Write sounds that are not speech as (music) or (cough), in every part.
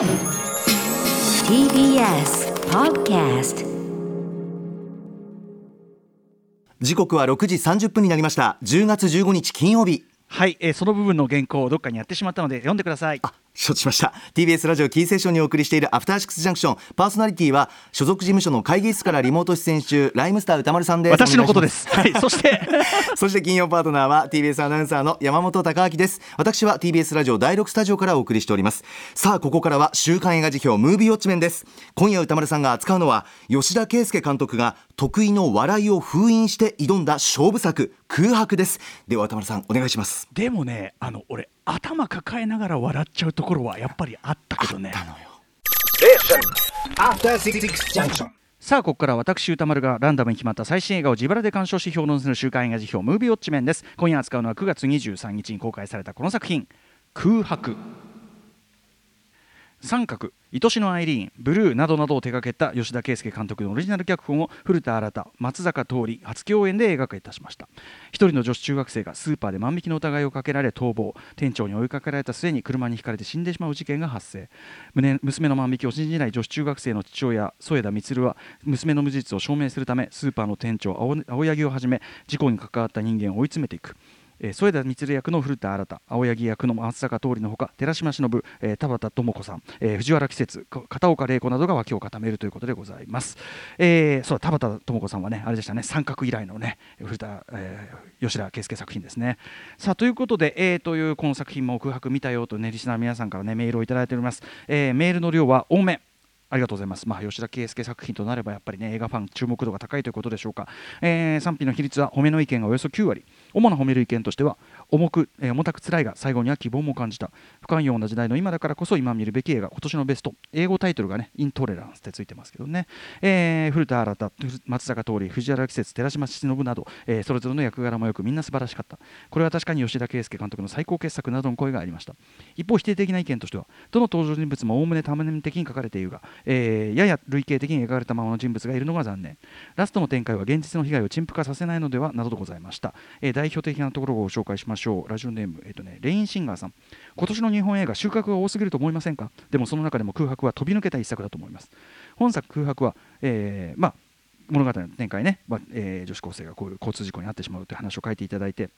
TBS Podcast 時刻は6時30分になりました10月15日金曜日はい、えー、その部分の原稿をどっかにやってしまったので読んでください。承知しました。TBS ラジオキーセッションにお送りしているアフターシックスジャンクションパーソナリティは所属事務所の会議室からリモート出演中ライムスター歌丸さんです。私のことです。はい、(laughs) そして (laughs) そして金曜パートナーは TBS アナウンサーの山本貴明です。私は TBS ラジオ第6スタジオからお送りしております。さあここからは週刊映画辞表ムービーウォッチメンです。今夜歌丸さんが扱うのは吉田圭佑監督が得意の笑いを封印して挑んだ勝負作空白です。では歌丸さんお願いします。でもね、あの俺頭抱えながら笑っちゃうところはやっぱりあったけどね。さあここから私歌丸がランダムに決まった最新映画を自腹で鑑賞し評論する週刊映画辞表ムービーウォッチメンです。今夜扱うのは9月23日に公開されたこの作品。空白三角愛しのアイリーンブルーなどなどを手掛けた吉田圭佑監督のオリジナル脚本を古田新太松坂桃李初共演で映画化いたしました。一人の女子中学生がスーパーで万引きの疑いをかけられ逃亡。店長に追いかけられた末に車にひかれて死んでしまう事件が発生。娘の万引きを信じない女子中学生の父親添田充は娘の無実を証明するためスーパーの店長青柳をはじめ事故に関わった人間を追い詰めていく。えー添田充役の古田新太青柳役の松坂桃李のほか寺島しのぶ、えー田畑智子さん、えー藤原季節片岡玲子などが脇を固めるということでございます、えーそう田畑智子さんはねあれでしたね三角以来のね古田、えー吉田圭佑作品ですねさあということで、えーというこの作品も空白見たよとねリスナー皆さんからねメールをいただいております、えーメールの量は多めありがとうございます。まあ、吉田圭佑作品となれば、やっぱりね、映画ファン注目度が高いということでしょうか。えー賛否の比率は褒めの意見がおよそ9割。主な褒める意見としては、重く、えー重たく辛いが最後には希望も感じた。不寛容な時代の今だからこそ今見るべき映画、今年のベスト。英語タイトルがね、イントレランスってついてますけどね。えー古田新太、松坂桃李、藤原季節、寺島しのぶなど、えーそれぞれの役柄もよくみんな素晴らしかった。これは確かに吉田圭佑監督の最高傑作などの声がありました。一方、否定的な意見としては、どの登場人物もおおむね多面的に書かれているが、えーやや類型的に描かれたままの人物がいるのが残念。ラストの展開は現実の被害を陳腐化させないのではなどとございました。えー代表的なところをご紹介しましたょう。ラジオネーム、えーとね、レインシンガーさん。今年の日本映画、収穫が多すぎると思いませんか？でもその中でも空白は飛び抜けた一作だと思います。本作空白は、えーまあ、物語の展開ね、まあえー女子高生がこういう交通事故に遭ってしまうという話を書いていただいて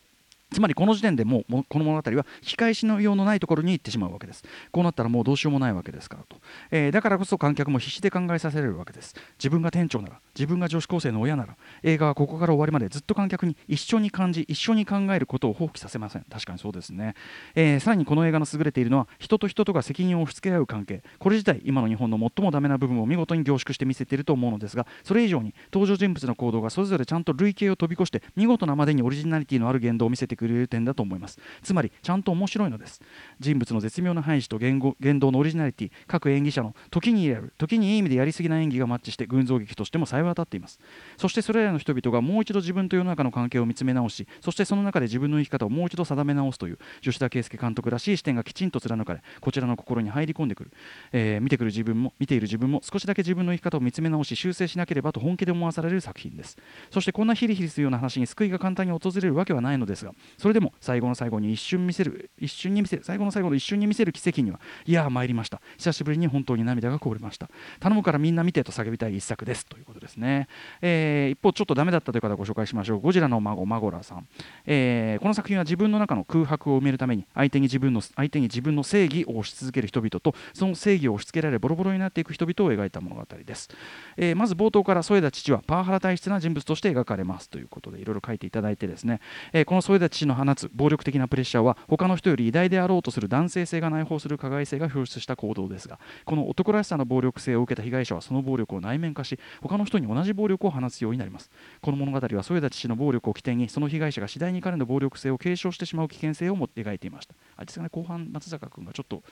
つまりこの時点でもうこの物語は引き返しのようのないところに行ってしまうわけです。こうなったらもうどうしようもないわけですからと、えーだからこそ観客も必死で考えさせられるわけです。自分が店長なら自分が女子高生の親なら映画はここから終わりまでずっと観客に一緒に感じ一緒に考えることを放棄させません。確かにそうですね、えーさらにこの映画の優れているのは人と人とが責任を押し付け合う関係。これ自体今の日本の最もダメな部分を見事に凝縮して見せていると思うのですがそれ以上に登場人物の行動がそれぞれちゃんと類型を飛び越して見事なまでにオリジナリティのある言動を見せてくれる点だと思います。つまりちゃんと面白いのです。人物の絶妙な配置と言語言動のオリジナリティ各演技者の時にやる時にいい意味でやりすぎな演技がマッチして群像劇としてもさえ渡っています。そしてそれらの人々がもう一度自分と世の中の関係を見つめ直しそしてその中で自分の生き方をもう一度定め直すという吉田圭佑監督らしい視点がきちんと貫かれこちらの心に入り込んでくる、えー見てくる自分も見ている自分も少しだけ自分の生き方を見つめ直し修正しなければと本気で思わされる作品です。そしてこんなヒリヒリするような話に救いが簡単に訪れるわけはないのですがそれでも最後の最後に一瞬見せる一瞬に見せる最後の最後の一瞬に見せる奇跡にはいやー参りました。久しぶりに本当に涙がこぼれました。頼むからみんな見てと叫びたい一作です。ということですね、えー一方ちょっとダメだったという方ご紹介しましょう。ゴジラの孫マゴラさん、えーこの作品は自分の中の空白を埋めるために相手に自分の相手に自分の正義を押し続ける人々とその正義を押し付けられボロボロになっていく人々を描いた物語です、えーまず冒頭から添田父はパワハラ体質な人物として描かれます。ということでいろいろ書いていただいてですね、えーこの添田父の放つ暴力的なプレッシャーは他の人より偉大であろうとする男性性が内包する加害性が表出した行動ですがこの男らしさの暴力性を受けた被害者はその暴力を内面化し他の人に同じ暴力を放つようになります。この物語は添田父の暴力を起点にその被害者が次第に彼の暴力性を継承してしまう危険性をも描いていました。あですかね後半松坂君がちょっと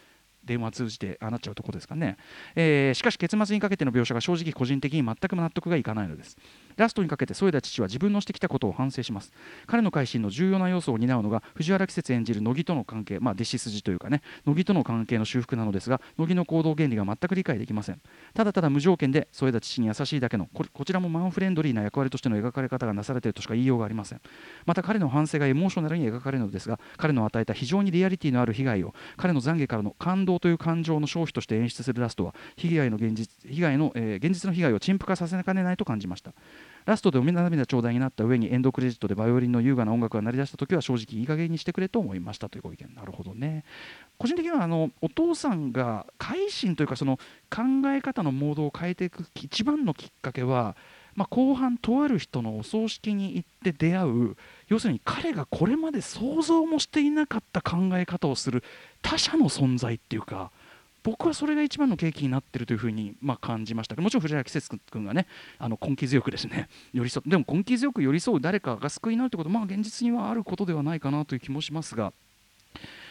電話通じてああなっちゃうとこですかね、えーしかし結末にかけての描写が正直個人的に全く納得がいかないのです。ラストにかけて添田父は自分のしてきたことを反省します。彼の改心の重要な要素を担うのが藤原季節演じる乃木との関係まあ弟子筋というかね乃木との関係の修復なのですが乃木の行動原理が全く理解できません。ただただ無条件で添田父に優しいだけのこちらもマンフレンドリーな役割としての描かれ方がなされているとしか言いようがありません。また彼の反省がエモーショナルに描かれるのですが彼の与えた非常にリアリティのある被害を彼の懺悔からの感動という感情の消費として演出するラストは被害の現実被害の、えー、現実の被害を陳腐化させかねないと感じました。ラストでおみ涙頂戴になった上にエンドクレジットでバイオリンの優雅な音楽が鳴り出した時は正直いい加減にしてくれと思いましたというご意見なるほどね。個人的にはあのお父さんが改心というかその考え方のモードを変えていく一番のきっかけはまあ、後半とある人のお葬式に行って出会う要するに彼がこれまで想像もしていなかった考え方をする他者の存在っていうか僕はそれが一番の契機になっているというふうにま感じましたもちろん藤原季節君がねあの根気強くですね (laughs) 寄り添でも根気強く寄り添う誰かが救いになるということはまあ現実にはあることではないかなという気もしますが。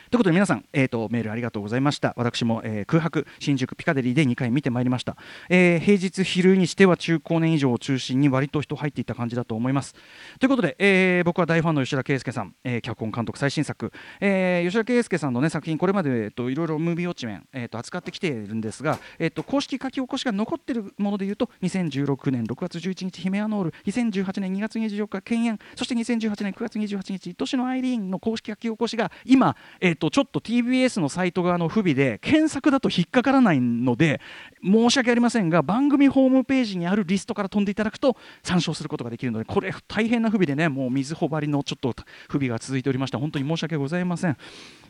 ということで皆さん、えーと、メールありがとうございました。私も、えー、空白新宿ピカデリーで2回見てまいりました、えー、平日昼にしては中高年以上を中心に割と人入っていた感じだと思います。ということで、えー、僕は大ファンの吉田圭佑さん、え、脚本監督最新作、え、吉田圭佑さんの、ね、作品これまで、えーと、いろいろムービーウォッチメン、えーと、扱ってきているんですが、えーと、公式書き起こしが残っているものでいうと2016年6月11日ヒメアノール2018年2月24日犬猿そして2018年9月28日都市のアイリーンの公式書き起こしが今、えー、とちょっと TBS のサイト側の不備で検索だと引っかからないので申し訳ありませんが番組ホームページにあるリストから飛んでいただくと参照することができるのでこれ大変な不備でねもう水ほばりのちょっと不備が続いておりました本当に申し訳ございません。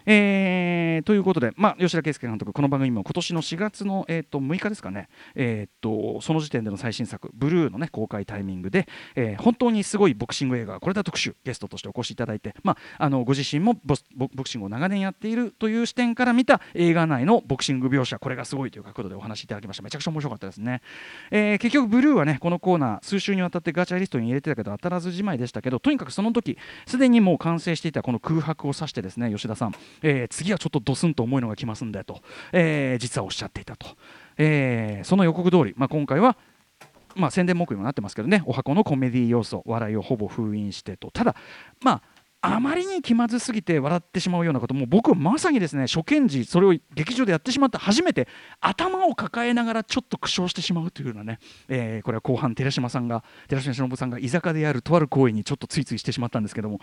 えー、ということで、まあ、吉田圭佑監督、この番組も今年の4月の、えー、と6日ですかね、えーと、その時点での最新作、ブルーの、ね、公開タイミングで、えー、本当にすごいボクシング映画、これだ特集、ゲストとしてお越しいただいて、まあ、あのご自身もボボクシングを長年やっているという視点から見た映画内のボクシング描写、これがすごいという角度でお話しいただきました。めちゃくちゃ面白かったですね。えー、結局、ブルーはね、このコーナー、数週にわたってガチャリストに入れてたけど、当たらずじまいでしたけど、とにかくその時すでにもう完成していたこの空白を指してですね、吉田さん、えー、次はちょっとドスンと重いのが来ますんでと、えー、実はおっしゃっていたと、えー、その予告通り、まあ、今回はまあ、宣伝目にもなってますけどねお箱のコメディ要素笑いをほぼ封印してとただまああまりに気まずすぎて笑ってしまうようなことも僕はまさにですね初見時それを劇場でやってしまった初めて頭を抱えながらちょっと苦笑してしまうというようなね、えー、これは後半寺島さんが寺島しのぶさんが居酒屋であるとある行為にちょっとついついしてしまったんですけども、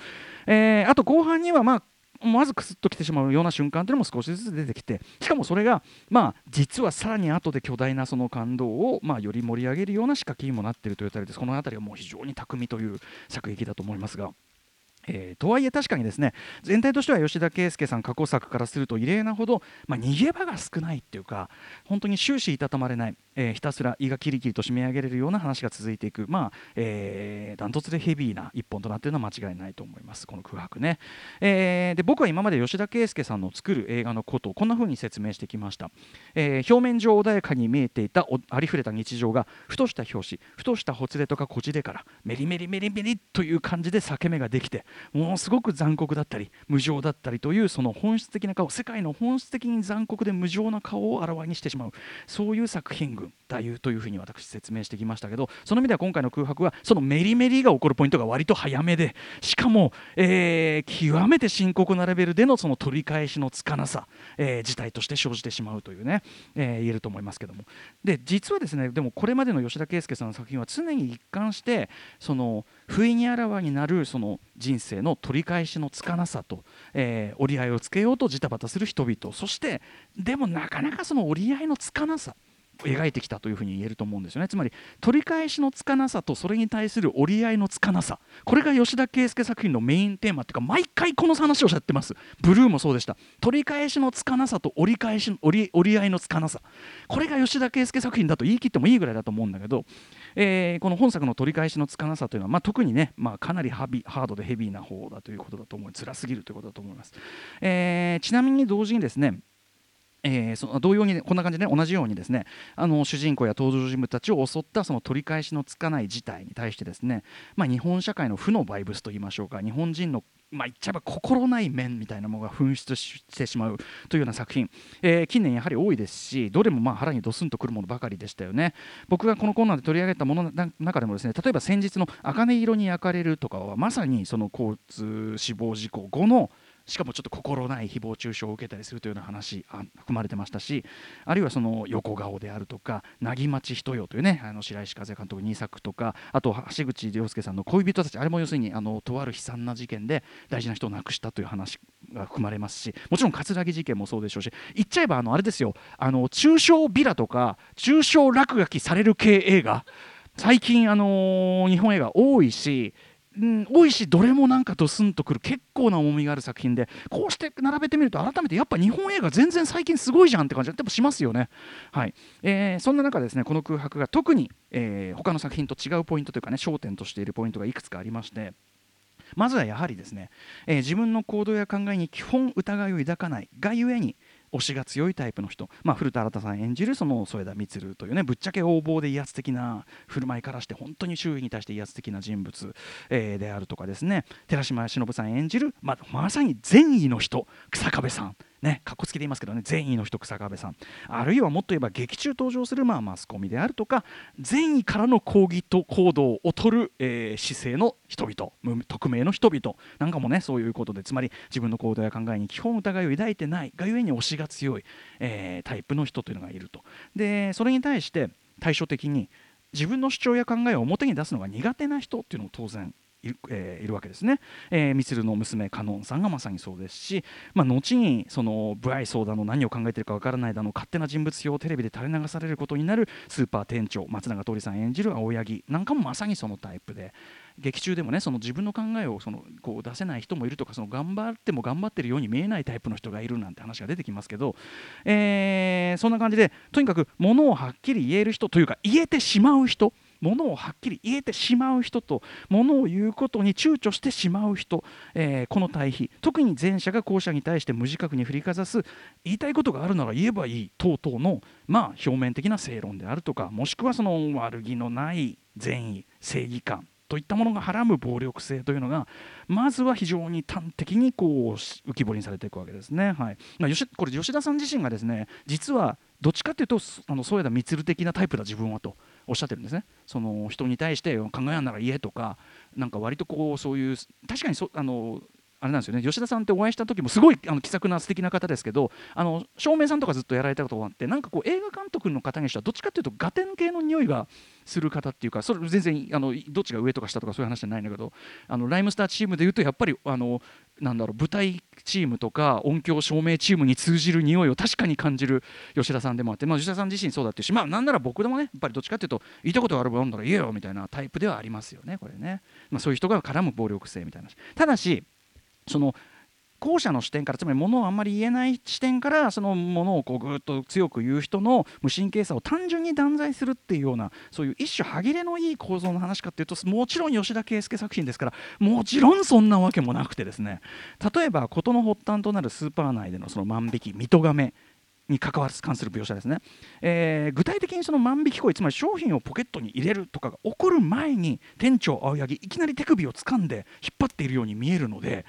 えー、あと後半にはまあまずくすっときてしまうような瞬間というのも少しずつ出てきてしかもそれがまあ実はさらに後で巨大なその感動をまあより盛り上げるような仕掛けにもなっているというあたりですこの辺りはもう非常に巧みという作劇だと思いますが。えー、とはいえ確かにですね全体としては吉田圭佑さん過去作からすると異例なほど、まあ、逃げ場が少ないっていうか本当に終始いたたまれない、えー、ひたすら胃がキリキリと締め上げれるような話が続いていく。まあ、えー、ダントツでヘビーな一本となっているのは間違いないと思います。この空白ね、えー、で僕は今まで吉田圭佑さんの作る映画のことをこんな風に説明してきました、えー、表面上穏やかに見えていたありふれた日常がふとした表紙ふとしたほつれとかこじれからメリメリメリメリという感じで裂け目ができてものすごく残酷だったり無情だったりというその本質的な顔世界の本質的に残酷で無情な顔をあらわにしてしまう。そういう作品群。だいうというふうに私説明してきましたけどその意味では今回の空白はそのメリメリが起こるポイントが割と早めでしかも、えー、極めて深刻なレベルでのその取り返しのつかなさ、えー、事態として生じてしまうというね、えー、言えると思いますけども。で実はですねでもこれまでの吉田圭佑さんの作品は常に一貫してその不意にあらわになるその人生の取り返しのつかなさと、えー、折り合いをつけようとジタバタする人々。そしてでもなかなかその折り合いのつかなさ描いてきたというふうに言えると思うんですよね。つまり取り返しのつかなさとそれに対する折り合いのつかなさ。これが吉田圭佑作品のメインテーマっていうか毎回この話をしちゃってます。ブルーもそうでした。取り返しのつかなさと折り返し折り折り合いのつかなさ。これが吉田圭佑作品だと言い切ってもいいぐらいだと思うんだけど、えー、この本作の取り返しのつかなさというのは、まあ、特にね、まあ、かなりハビハードでヘビーな方だということだと思う辛すぎるということだと思います、えー、ちなみに同時にですねえー、その同様に、ね、こんな感じで、ね、同じようにですねあの主人公や登場人物たちを襲ったその取り返しのつかない事態に対してですね、まあ、日本社会の負のバイブスといいましょうか日本人のまあ、言っちゃえば心ない面みたいなものが噴出してしまうというような作品、えー、近年やはり多いですしどれもまあ腹にドスンとくるものばかりでしたよね。僕がこのコーナーで取り上げたものの中でもですね例えば先日の「茜色に焼かれる」とかはまさにその交通死亡事故後のしかもちょっと心ない誹謗中傷を受けたりするというような話あ含まれてましたしあるいはその横顔であるとか「なぎまち人よ」というねあの白石和也監督2作とかあと橋口亮介さんの「恋人たち」あれも要するにあのとある悲惨な事件で大事な人を亡くしたという話が含まれますしもちろん葛城事件もそうでしょうし言っちゃえばあのあれですよあの中小ビラとか中小落書きされる系映画最近、あの日本映画多いしうん、多いしどれもなんかドスンとくる結構な重みがある作品でこうして並べてみると改めてやっぱ日本映画全然最近すごいじゃんって感じがやっぱしますよね。はいえーそんな中ですねこの空白が特に、えー他の作品と違うポイントというかね焦点としているポイントがいくつかありまして。まずはやはりですね、えー自分の行動や考えに基本疑いを抱かないがゆえに推しが強いタイプの人、まあ、古田新太さん演じるその添田満というねぶっちゃけ横暴で威圧的な振る舞いからして本当に周囲に対して威圧的な人物、えーであるとかですね。寺島しのぶさん演じる、まあ、まさに善意の人日下部さん。ね、かっこつけて言いますけどね善意の人草壁さん。あるいはもっと言えば劇中登場する、まあ、マスコミであるとか善意からの抗議と行動を取る、えー姿勢の人々匿名の人々。なんかもねそういうことでつまり自分の行動や考えに基本疑いを抱いてないがゆえに推しが強い、えータイプの人というのがいると。でそれに対して対照的に自分の主張や考えを表に出すのが苦手な人っていうのも当然,、えーいるわけですね。えー、ミツルの娘カノンさんがまさにそうですし、まあ、後にその不愛想だの何を考えてるかわからないだの勝手な人物表をテレビで垂れ流されることになるスーパー店長松永桃李さん演じる青柳なんかもまさにそのタイプで。劇中でもねその自分の考えをそのこう出せない人もいるとかその頑張っても頑張ってるように見えないタイプの人がいるなんて話が出てきますけど、えーそんな感じでとにかくものをはっきり言える人というか言えてしまう人ものをはっきり言えてしまう人とものを言うことに躊躇してしまう人、えーこの対比。特に前者が後者に対して無自覚に振りかざす言いたいことがあるなら言えばいい等々の、まあ、表面的な正論であるとかもしくはその悪気のない善意正義感といったものがはらむ暴力性というのがまずは非常に端的にこう浮き彫りにされていくわけですね。はい。まあ、吉これ吉田さん自身がですね実はどっちかというとあの添田充的なタイプだ自分はと。おっしゃってるんですね。その人に対して考えんなら言えとかなんか割とこうそういう確かにそあのあれなんですよね吉田さんってお会いした時もすごいあの気さくな素敵な方ですけどあの照明さんとかずっとやられたことがあってなんかこう映画監督の方にしてはどっちかというとガテン系の匂いがする方っていうかそれ全然あのどっちが上とか下とかそういう話じゃないんだけどあのライムスターチームでいうとやっぱりあのなんだろう舞台チームとか音響照明チームに通じる匂いを確かに感じる吉田さんでもあって、まあ、吉田さん自身そうだっていうし、まあ、なんなら僕でもねやっぱりどっちかっていうと言いたことがあればなんだら言えよみたいなタイプではありますよねこれね、まあ、そういう人が絡む暴力性みたいなただしその後者の視点からつまり物をあんまり言えない視点からそのものをこうぐっと強く言う人の無神経さを単純に断罪するっていうようなそういう一種歯切れのいい構造の話かっていうともちろん吉田圭佑作品ですからもちろんそんなわけもなくてですね。例えば事の発端となるスーパー内でのその万引き見とがめに関わる関する描写ですね、えー具体的にその万引き行為つまり商品をポケットに入れるとかが起こる前に店長青柳いきなり手首を掴んで引っ張っているように見えるので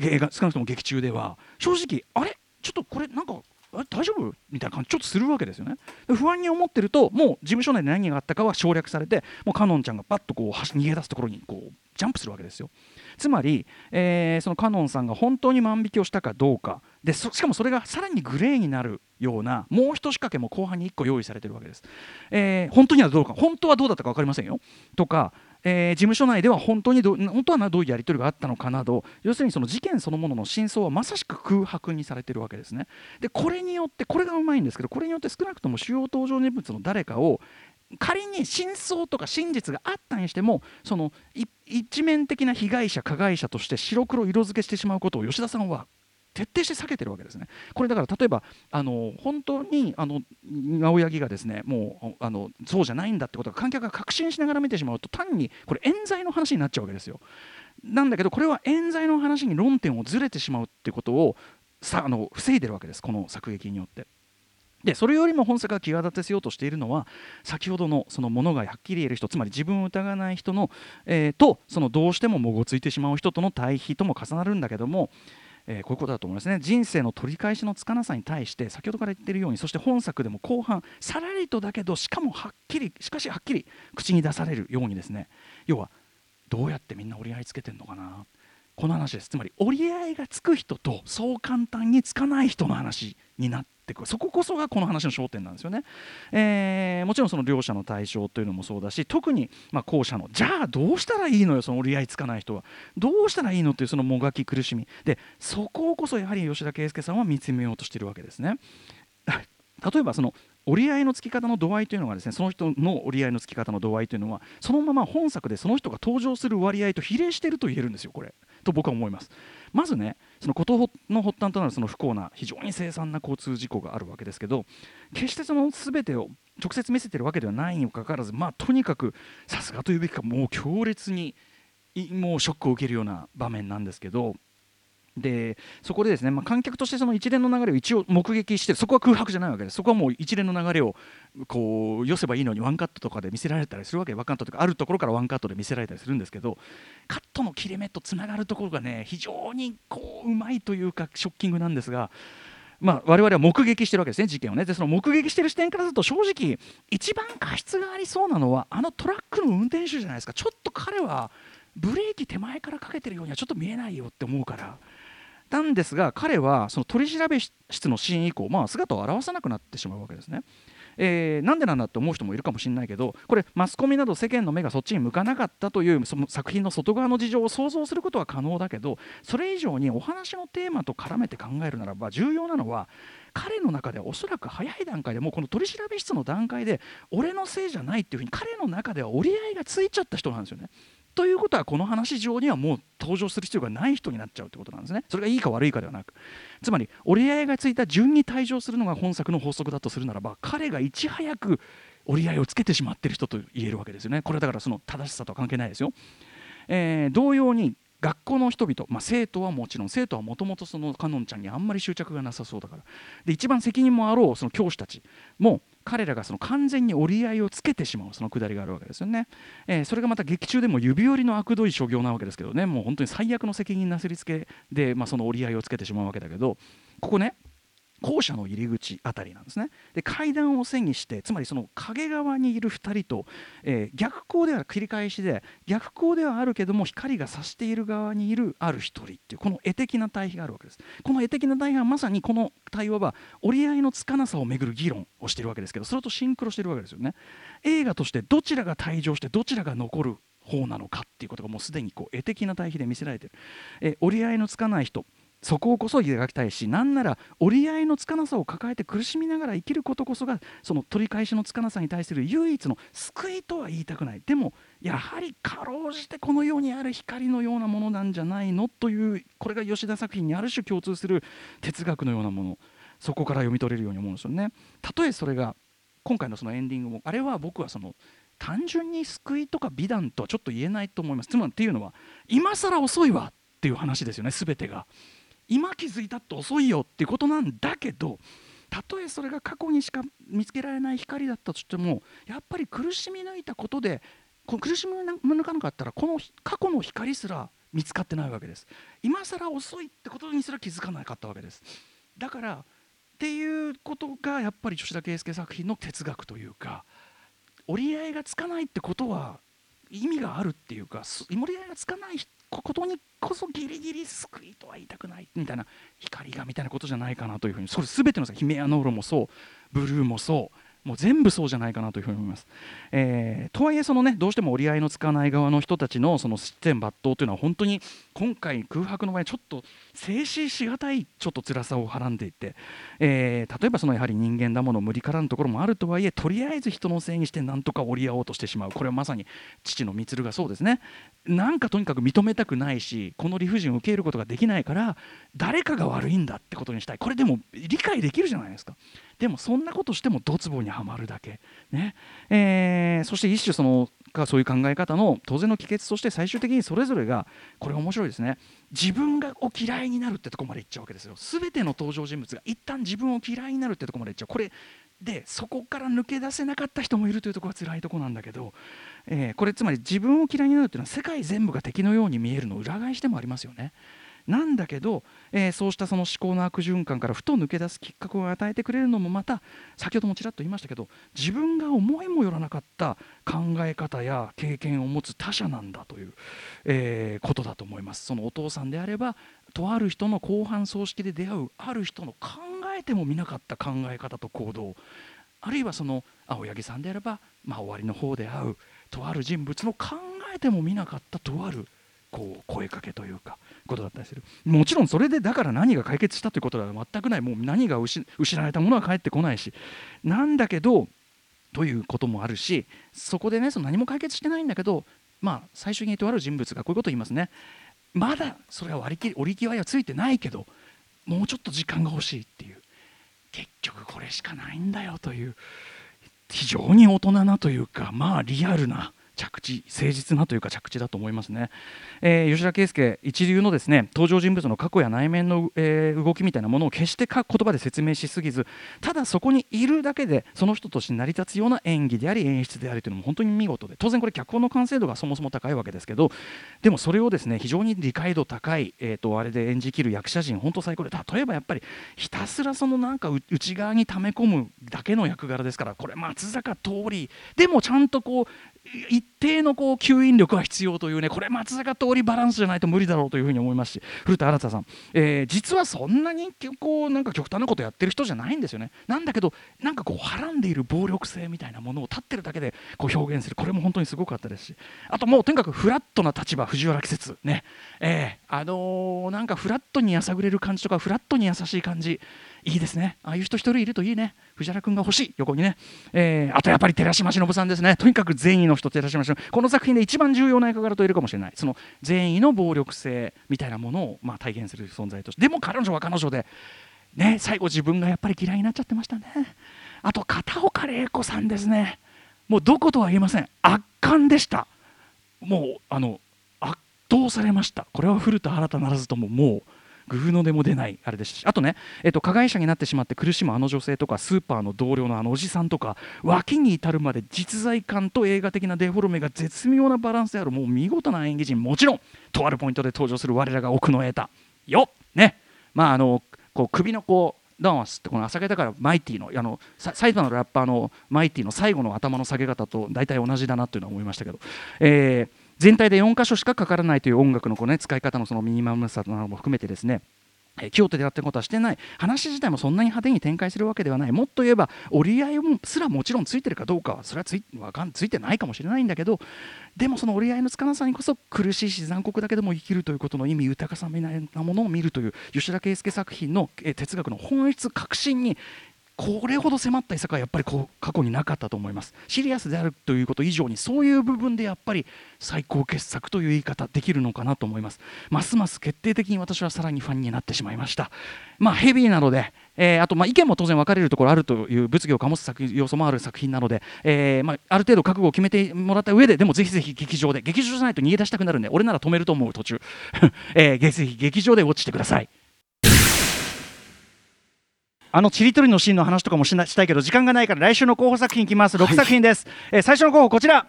映画少なくとも劇中では正直あれちょっとこれなんか大丈夫みたいな感じちょっとするわけですよね不安に思ってるともう事務所内で何があったかは省略されてもうカノンちゃんがパッとこう逃げ出すところにこうジャンプするわけですよつまり、えーそのカノンさんが本当に万引きをしたかどうかでしかもそれがさらにグレーになるようなもう一仕掛けも後半に1個用意されてるわけです、えー本当にはどうか本当はどうだったか分かりませんよとかえー事務所内では本当にど本当はどういうやり取りがあったのかなど要するにその事件そのものの真相はまさしく空白にされてるわけですね。でこれによってこれがうまいんですけどこれによって少なくとも主要登場人物の誰かを仮に真相とか真実があったにしてもその一面的な被害者加害者として白黒色付けしてしまうことを吉田さんは徹底して避けてるわけですね。これだから例えばあの本当にあの青柳がですねもうあのそうじゃないんだってことが観客が確信しながら見てしまうと単にこれ冤罪の話になっちゃうわけですよ。なんだけどこれは冤罪の話に論点をずれてしまうってことをさあの防いでるわけですこの作劇によって。でそれよりも本作が際立たせようとしているのは先ほどのそのものがはっきり言える人つまり自分を疑わない人の、えーとそのどうしてももごついてしまう人との対比とも重なるんだけども、えーこういうことだと思いますね。人生の取り返しのつかなさに対して先ほどから言っているようにそして本作でも後半さらりとだけどしかもはっきりしかしはっきり口に出されるようにですね。要はどうやってみんな折り合いつけてるのかな。この話です。つまり折り合いがつく人とそう簡単につかない人の話になってくる。そここそがこの話の焦点なんですよね、えー、もちろんその両者の対象というのもそうだし特にま後者のじゃあどうしたらいいのよその折り合いつかない人は。どうしたらいいのっていうそのもがき苦しみ。でそこをこそやはり吉田圭佑さんは見つめようとしてるわけですね。(laughs) 例えばその折り合いのつき方の度合いというのがですねその人の折り合いのつき方の度合いというのはそのまま本作でその人が登場する割合と比例していると言えるんですよこれ。と僕は思います。まずねその事の発端となるその不幸な非常に凄惨な交通事故があるわけですけど決してその全てを直接見せてるわけではないにもかかわらずまあとにかくさすがというべきかもう強烈にもうショックを受けるような場面なんですけどでそこでですね、まあ、観客としてその一連の流れを一応目撃してそこは空白じゃないわけですそこはもう一連の流れをこう寄せばいいのにワンカットとかで見せられたりするわけワンカットとかあるところからワンカットで見せられたりするんですけどカットの切れ目とつながるところがね非常にこううまいというかショッキングなんですが。まあ、我々は目撃してるわけですね、事件をね。で、その目撃してる視点からすると、正直、一番過失がありそうなのは、あのトラックの運転手じゃないですか、ちょっと彼はブレーキ手前からかけてるようにはちょっと見えないよって思うから。なんですが彼はその取り調べ室のシーン以降、まあ、姿を現さなくなってしまうわけですね。えー、なんでなんだって思う人もいるかもしれないけどこれマスコミなど世間の目がそっちに向かなかったというその作品の外側の事情を想像することは可能だけどそれ以上にお話のテーマと絡めて考えるならば重要なのは彼の中ではおそらく早い段階でもうこの取り調べ室の段階で俺のせいじゃないっていうふうに彼の中では折り合いがついちゃった人なんですよね。ということはこの話上にはもう登場する必要がない人になっちゃうということなんですね。それがいいか悪いかではなくつまり折り合いがついた順に退場するのが本作の法則だとするならば彼がいち早く折り合いをつけてしまっている人と言えるわけですよね。これだからその正しさとは関係ないですよ。えー、同様に学校の人々、まあ、生徒はもちろん生徒はもともとそのかのんちゃんにあんまり執着がなさそうだからで一番責任もあろうその教師たちも彼らがその完全に折り合いをつけてしまうそのくだりがあるわけですよね、えー、それがまた劇中でも指折りの悪どい所業なわけですけどねもう本当に最悪の責任なすりつけで、まあ、その折り合いをつけてしまうわけだけどここね校舎の入り口あたりなんですね。で階段を背にしてつまりその影側にいる2人と、えー、逆光では繰り返しで逆光ではあるけども光が差している側にいるある1人っていうこの絵的な対比があるわけです。この絵的な対比はまさにこの対話は折り合いのつかなさをめぐる議論をしているわけですけどそれとシンクロしているわけですよね。映画としてどちらが退場してどちらが残る方なのかっていうことがもうすでにこう絵的な対比で見せられている、え折り合いのつかない人。そこをこそ描きたいしなんなら折り合いのつかなさを抱えて苦しみながら生きることこそがその取り返しのつかなさに対する唯一の救いとは言いたくないでもやはりかろうじてこの世にある光のようなものなんじゃないのというこれが吉田作品にある種共通する哲学のようなものそこから読み取れるように思うんですよね。たとえそれが今回のそのエンディングもあれは僕はその単純に救いとか美談とはちょっと言えないと思います。つまりっていうのは今更遅いわっていう話ですよね全てが。今気づいたって遅いよっていうことなんだけどたとえそれが過去にしか見つけられない光だったとしてもやっぱり苦しみ抜いたことでこ苦しみ抜かなかったらこの過去の光すら見つかってないわけです。今更遅いってことにすら気づかなかったわけです。だからっていうことがやっぱり吉田圭佑作品の哲学というか折り合いがつかないってことは意味があるっていうか折り合いがつかないことにこそギリギリ救いとは言いたくないみたいな光がみたいなことじゃないかなというふうにそれ全てのさヒメアノーロもそうブルーもそうもう全部そうじゃないかなというふうに思います。えー、とはいえそのねどうしても折り合いのつかない側の人たちのその失点抜刀というのは本当に今回空白の場合ちょっと静止しがたいちょっと辛さをはらんでいて、えー、例えばそのやはり人間だもの無理からぬところもあるとはいえとりあえず人のせいにしてなんとか折り合おうとしてしまう。これはまさに父の満がそうですね。なんかとにかく認めたくないしこの理不尽を受け入れることができないから誰かが悪いんだってことにしたい。これでも理解できるじゃないですか。でもそんなことしてもドツボにはまるだけ、ね。えー、そして一種そのかそういう考え方の当然の帰結として最終的にそれぞれがこれ面白いですね。自分がを嫌いになるってとこまでいっちゃうわけですよ。全ての登場人物が一旦自分を嫌いになるってとこまでいっちゃう。これでそこから抜け出せなかった人もいるというところが辛いとこなんだけど、えー、これつまり自分を嫌いになるっていうのは世界全部が敵のように見えるのを裏返してもありますよね。なんだけど、えー、そうしたその思考の悪循環からふと抜け出すきっかけを与えてくれるのもまた先ほどもちらっと言いましたけど自分が思いもよらなかった考え方や経験を持つ他者なんだという、えー、ことだと思います。そのお父さんであればとある人の後半葬式で出会うある人の考えてもみなかった考え方と行動あるいはその青柳さんであれば、まあ、終わりの方で会うとある人物の考えてもみなかったとあるこう声かけというかことだったりする。もちろんそれでだから何が解決したということは全くない。もう何が失われたものは返ってこないし。なんだけどということもあるしそこでねその何も解決してないんだけどまあ最終的にとある人物がこういうことを言いますね。まだそれは割り切り折り際はついてないけどもうちょっと時間が欲しいっていう。結局これしかないんだよという。非常に大人なというかまあリアルな着地誠実なというか着地だと思いますね、えー、吉田圭佑一流のですね登場人物の過去や内面の、えー、動きみたいなものを決して言葉で説明しすぎずただそこにいるだけでその人として成り立つような演技であり演出でありというのも本当に見事で当然これ脚本の完成度がそもそも高いわけですけどでもそれをですね非常に理解度高い、えーと、あれで演じきる役者陣本当最高で例えばやっぱりひたすらそのなんか内側に溜め込むだけの役柄ですからこれ松坂桃李でもちゃんとこう一定のこう吸引力は必要というねこれ松坂通りバランスじゃないと無理だろうというふうに思いますし古田新さん、えー、実はそんなにこうなんか極端なことやってる人じゃないんですよね。なんだけどなんかこうはらんでいる暴力性みたいなものを立ってるだけでこう表現する。これも本当にすごかったですし。あともうとにかくフラットな立場藤原季節。ね。えー、あのー、なんかフラットにやさぐれる感じとかフラットに優しい感じ。いいですね。ああいう人一人いるといいね。藤原君が欲しい。横にね、えー、あとやっぱり寺島しのぶさんですね。とにかく善意の人寺島しのぶこの作品で一番重要な役柄といるかもしれない。その善意の暴力性みたいなものを、まあ、体現する存在として。でも彼女は彼女で、ね、最後自分がやっぱり嫌いになっちゃってましたね。あと片岡玲子さんですね。もうどことは言えません。圧巻でした。もうあの圧倒されました。これは古田新太ならずとももうグフのでも出ないあれですし。あとね、えっと、加害者になってしまって苦しむあの女性とかスーパーの同僚のあのおじさんとか脇に至るまで実在感と映画的なデフォルメが絶妙なバランスであるもう見事な演技陣もちろんとあるポイントで登場する我らが奥の得たよね。まああのこう首のこうダンスってこの朝げだからマイティのあの埼玉のラッパーのマイティの最後の頭の下げ方と大体同じだなというのは思いましたけど、えー、全体で4箇所しかかからないという音楽のこの、ね、使い方のそのミニマムさなども含めてですね。京都でやってることはしてない。話自体もそんなに派手に展開するわけではない。もっと言えば折り合いすらもちろんついてるかどうかはそれはついかんついてないかもしれないんだけどでもその折り合いのつかなさにこそ苦しいし残酷だけでも生きるということの意味豊かさみたいなものを見るという吉田圭佑作品の哲学の本質革新にこれほど迫った遺作はやっぱりこう過去になかったと思います。シリアスであるということ以上にそういう部分でやっぱり最高傑作という言い方できるのかなと思います。ますます決定的に私はさらにファンになってしまいました。まあヘビーなのでえー、あとまあ意見も当然分かれるところあるという物議を醸す作要素もある作品なので、えーまあ、ある程度覚悟を決めてもらった上ででもぜひぜひ劇場で劇場じゃないと逃げ出したくなるんで俺なら止めると思う途中、(laughs) えー、ぜひ劇場でウォッチしてください。あのちりとりのシーンの話とかもしなしたいけど時間がないから来週の候補作品いきます。6作品です、はい、えー、最初の候補こちら。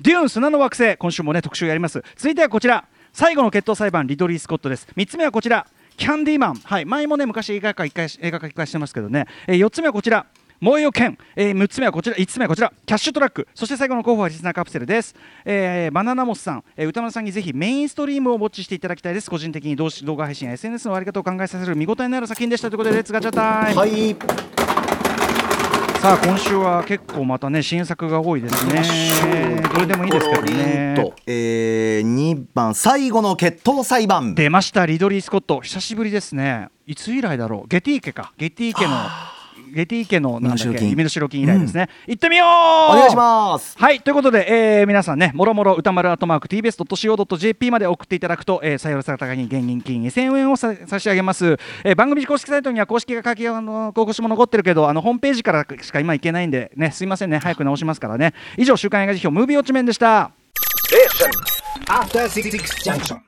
デューン砂の惑星。今週もね特集やります。続いてはこちら。最後の決闘裁判リドリー・スコットです。3つ目はこちら。キャンディーマン、はい、前もね昔映画化1回映画化1回してますけどね、えー、4つ目はこちら燃えよ剣、えー、6つ目はこちら。5つ目はこちら。キャッシュトラック。そして最後の候補はリスナーカプセルです、えー、バナナモスさん、えー、宇多丸さんにぜひメインストリームをウォッチしていただきたいです。個人的に動画配信や SNS のあり方を考えさせる見応えのある作品でした。ということで Let's ガチャ time。はい。さあ今週は結構またね新作が多いですね。どれでもいいですけどね。えー、2番最後の決闘裁判。出ました。リドリー・スコット。久しぶりですね。いつ以来だろう。ゲティー家か。ゲティー家のゲティ家のなんだっけ身代金。以来ですね、うん、行ってみよう。お願いします。はいということで、えー、皆さんねもろもろ宇多丸アットマーク TBS.CO.JP まで送っていただくと、えー、採用された方に現金2000円を差し上げます、えー、番組公式サイトには公式が書きあの広告も残ってるけどあのホームページからしか今いけないんでねすいませんね。早く直しますからね。以上週刊映画辞表ムービーウォッチメンでした。え After 66 junction.